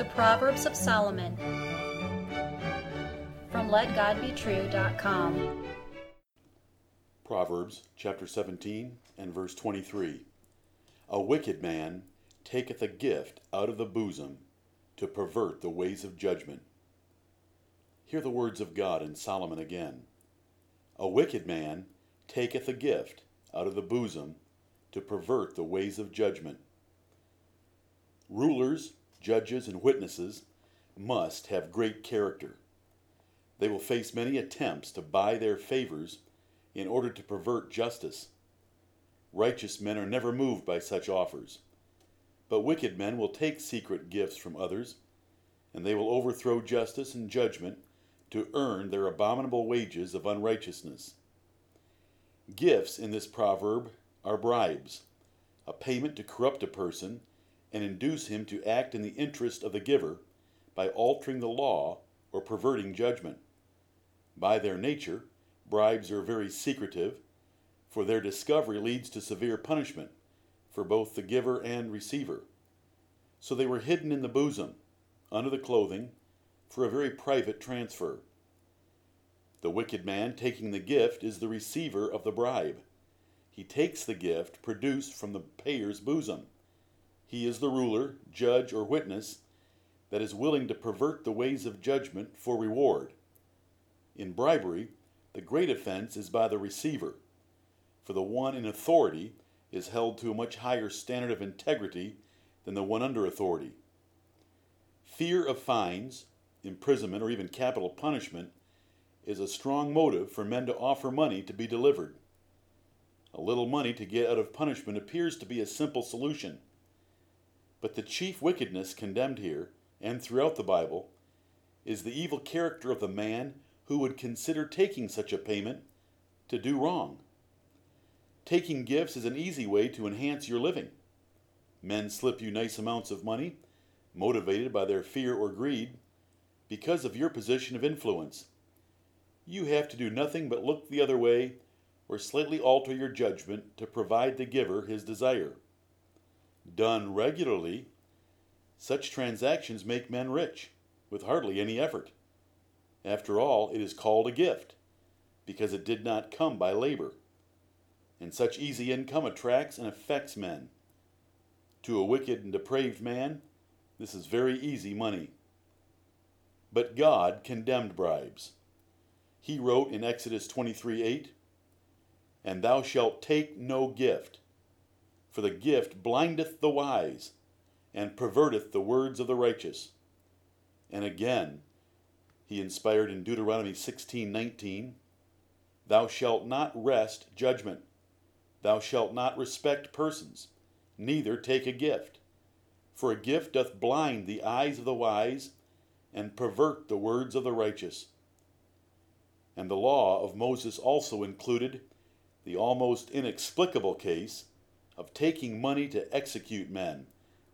The Proverbs of Solomon from LetGodBetrue.com. Proverbs chapter 17 and verse 23. A wicked man taketh a gift out of the bosom to pervert the ways of judgment. Hear the words of God in Solomon again. A wicked man taketh a gift out of the bosom to pervert the ways of judgment. Rulers, judges, and witnesses must have great character. They will face many attempts to buy their favors in order to pervert justice. Righteous men are never moved by such offers. But wicked men will take secret gifts from others, and they will overthrow justice and judgment to earn their abominable wages of unrighteousness. Gifts in this proverb are bribes, a payment to corrupt a person and induce him to act in the interest of the giver by altering the law or perverting judgment. By their nature, bribes are very secretive, for their discovery leads to severe punishment for both the giver and receiver. So they were hidden in the bosom, under the clothing, for a very private transfer. The wicked man taking the gift is the receiver of the bribe. He takes the gift produced from the payer's bosom. He is the ruler, judge, or witness that is willing to pervert the ways of judgment for reward. In bribery, the great offense is by the receiver, for the one in authority is held to a much higher standard of integrity than the one under authority. Fear of fines, imprisonment, or even capital punishment is a strong motive for men to offer money to be delivered. A little money to get out of punishment appears to be a simple solution. But the chief wickedness condemned here, and throughout the Bible, is the evil character of the man who would consider taking such a payment to do wrong. Taking gifts is an easy way to enhance your living. Men slip you nice amounts of money, motivated by their fear or greed, because of your position of influence. You have to do nothing but look the other way or slightly alter your judgment to provide the giver his desire. Done regularly, such transactions make men rich with hardly any effort. After all, it is called a gift because it did not come by labor. And such easy income attracts and affects men. To a wicked and depraved man, this is very easy money. But God condemned bribes. He wrote in Exodus 23 8, and thou shalt take no gift, for the gift blindeth the wise, and perverteth the words of the righteous. And again, he inspired in Deuteronomy 16:19, Thou shalt not wrest judgment, thou shalt not respect persons, neither take a gift, for a gift doth blind the eyes of the wise, and pervert the words of the righteous. And the law of Moses also included the almost inexplicable case of taking money to execute men.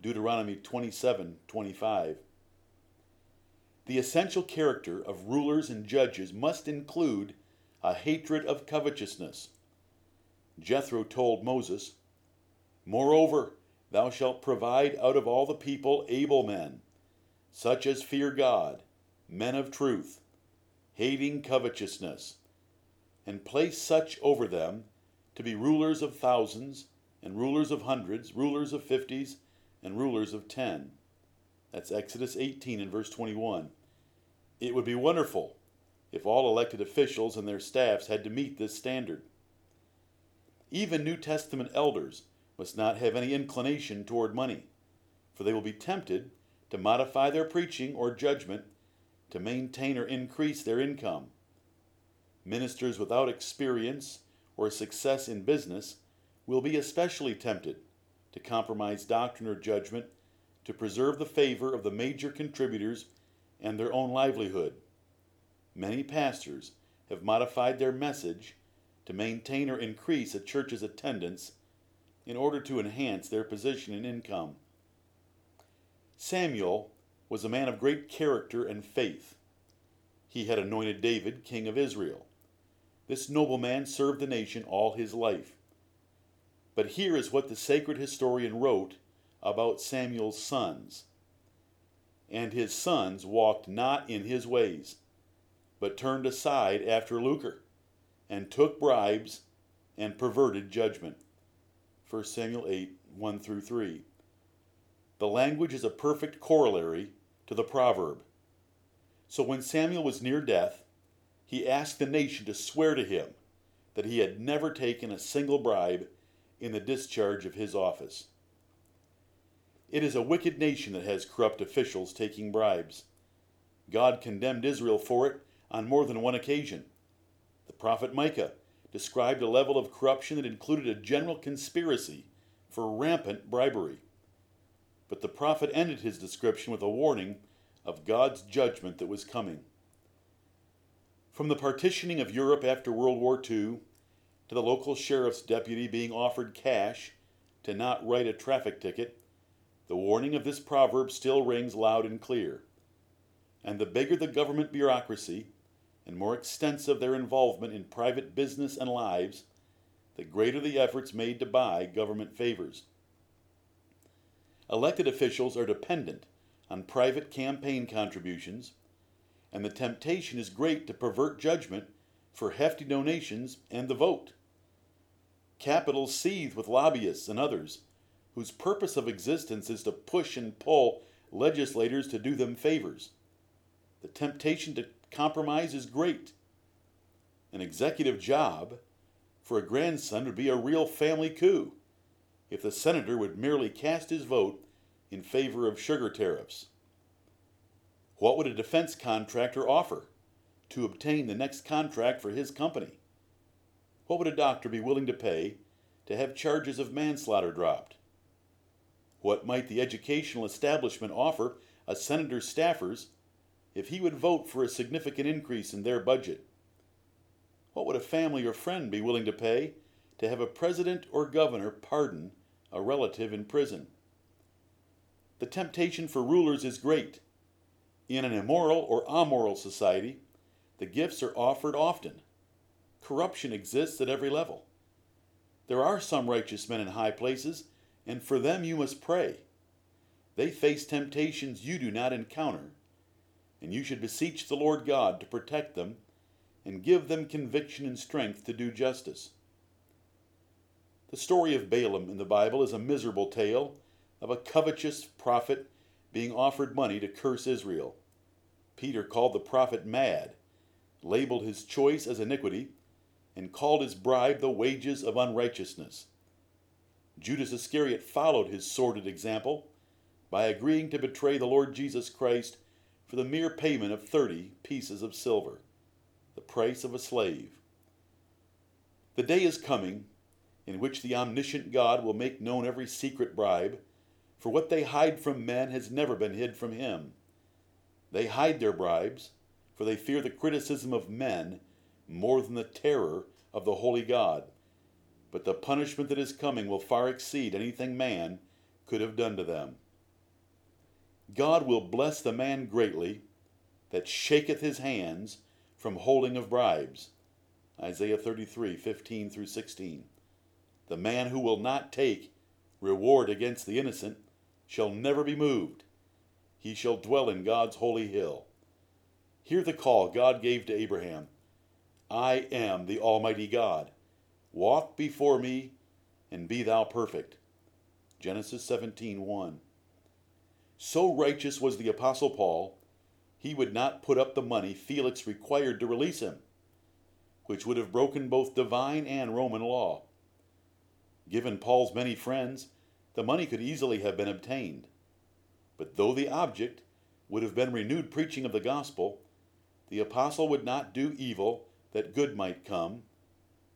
Deuteronomy 27:25. The essential character of rulers and judges must include a hatred of covetousness. Jethro told Moses, Moreover, thou shalt provide out of all the people able men, such as fear God, men of truth, hating covetousness and place such over them to be rulers of thousands, and rulers of hundreds, rulers of fifties, and rulers of ten. That's Exodus 18 and verse 21. It would be wonderful if all elected officials and their staffs had to meet this standard. Even New Testament elders must not have any inclination toward money, for they will be tempted to modify their preaching or judgment to maintain or increase their income. Ministers without experience or success in business will be especially tempted to compromise doctrine or judgment to preserve the favor of the major contributors and their own livelihood. Many pastors have modified their message to maintain or increase a church's attendance in order to enhance their position and income. Samuel was a man of great character and faith. He had anointed David king of Israel. This nobleman served the nation all his life. But here is what the sacred historian wrote about Samuel's sons. and his sons walked not in his ways, but turned aside after lucre, and took bribes, and perverted judgment. 1 Samuel 8 1 through 3. The language is a perfect corollary to the proverb. So when Samuel was near death, he asked the nation to swear to him that he had never taken a single bribe in the discharge of his office. It is a wicked nation that has corrupt officials taking bribes. God condemned Israel for it on more than one occasion. The prophet Micah described a level of corruption that included a general conspiracy for rampant bribery. But the prophet ended his description with a warning of God's judgment that was coming. From the partitioning of Europe after World War II to the local sheriff's deputy being offered cash to not write a traffic ticket, the warning of this proverb still rings loud and clear. And the bigger the government bureaucracy, and more extensive their involvement in private business and lives, the greater the efforts made to buy government favors. Elected officials are dependent on private campaign contributions, and the temptation is great to pervert judgment for hefty donations and the vote. Capitals seethe with lobbyists and others whose purpose of existence is to push and pull legislators to do them favors. The temptation to compromise is great. An executive job for a grandson would be a real family coup if the senator would merely cast his vote in favor of sugar tariffs. What would a defense contractor offer to obtain the next contract for his company? What would a doctor be willing to pay to have charges of manslaughter dropped? What might the educational establishment offer a senator's staffers if he would vote for a significant increase in their budget? What would a family or friend be willing to pay to have a president or governor pardon a relative in prison? The temptation for rulers is great. In an immoral or amoral society, the gifts are offered often. Corruption exists at every level. There are some righteous men in high places and for them you must pray. They face temptations you do not encounter, and you should beseech the Lord God to protect them and give them conviction and strength to do justice. The story of Balaam in the Bible is a miserable tale of a covetous prophet being offered money to curse Israel. Peter called the prophet mad, labeled his choice as iniquity, and called his bribe the wages of unrighteousness. Judas Iscariot followed his sordid example by agreeing to betray the Lord Jesus Christ for the mere payment of 30 pieces of silver, the price of a slave. The day is coming in which the omniscient God will make known every secret bribe, for what they hide from men has never been hid from him. They hide their bribes, for they fear the criticism of men more than the terror of the holy God but the punishment that is coming will far exceed anything man could have done to them. God will bless the man greatly that shaketh his hands from holding of bribes. Isaiah 33, 15 through 16. The man who will not take reward against the innocent shall never be moved. He shall dwell in God's holy hill. Hear the call God gave to Abraham I am the Almighty God. Walk before me and be thou perfect. Genesis 17:1. So righteous was the apostle Paul, he would not put up the money Felix required to release him, which would have broken both divine and Roman law. Given Paul's many friends, the money could easily have been obtained. But though the object would have been renewed preaching of the gospel, the apostle would not do evil that good might come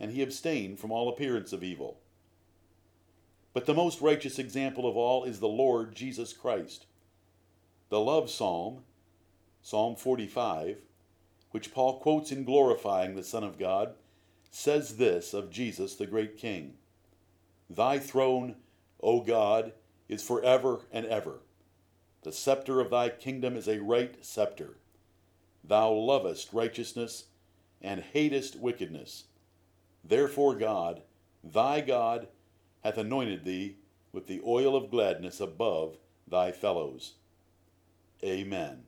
and he abstained from all appearance of evil. But the most righteous example of all is the Lord Jesus Christ. The love psalm, Psalm 45, which Paul quotes in glorifying the Son of God, says this of Jesus, the great King Thy throne, O God, is forever and ever. The scepter of thy kingdom is a right scepter. Thou lovest righteousness and hatest wickedness. Therefore God, thy God, hath anointed thee with the oil of gladness above thy fellows. Amen.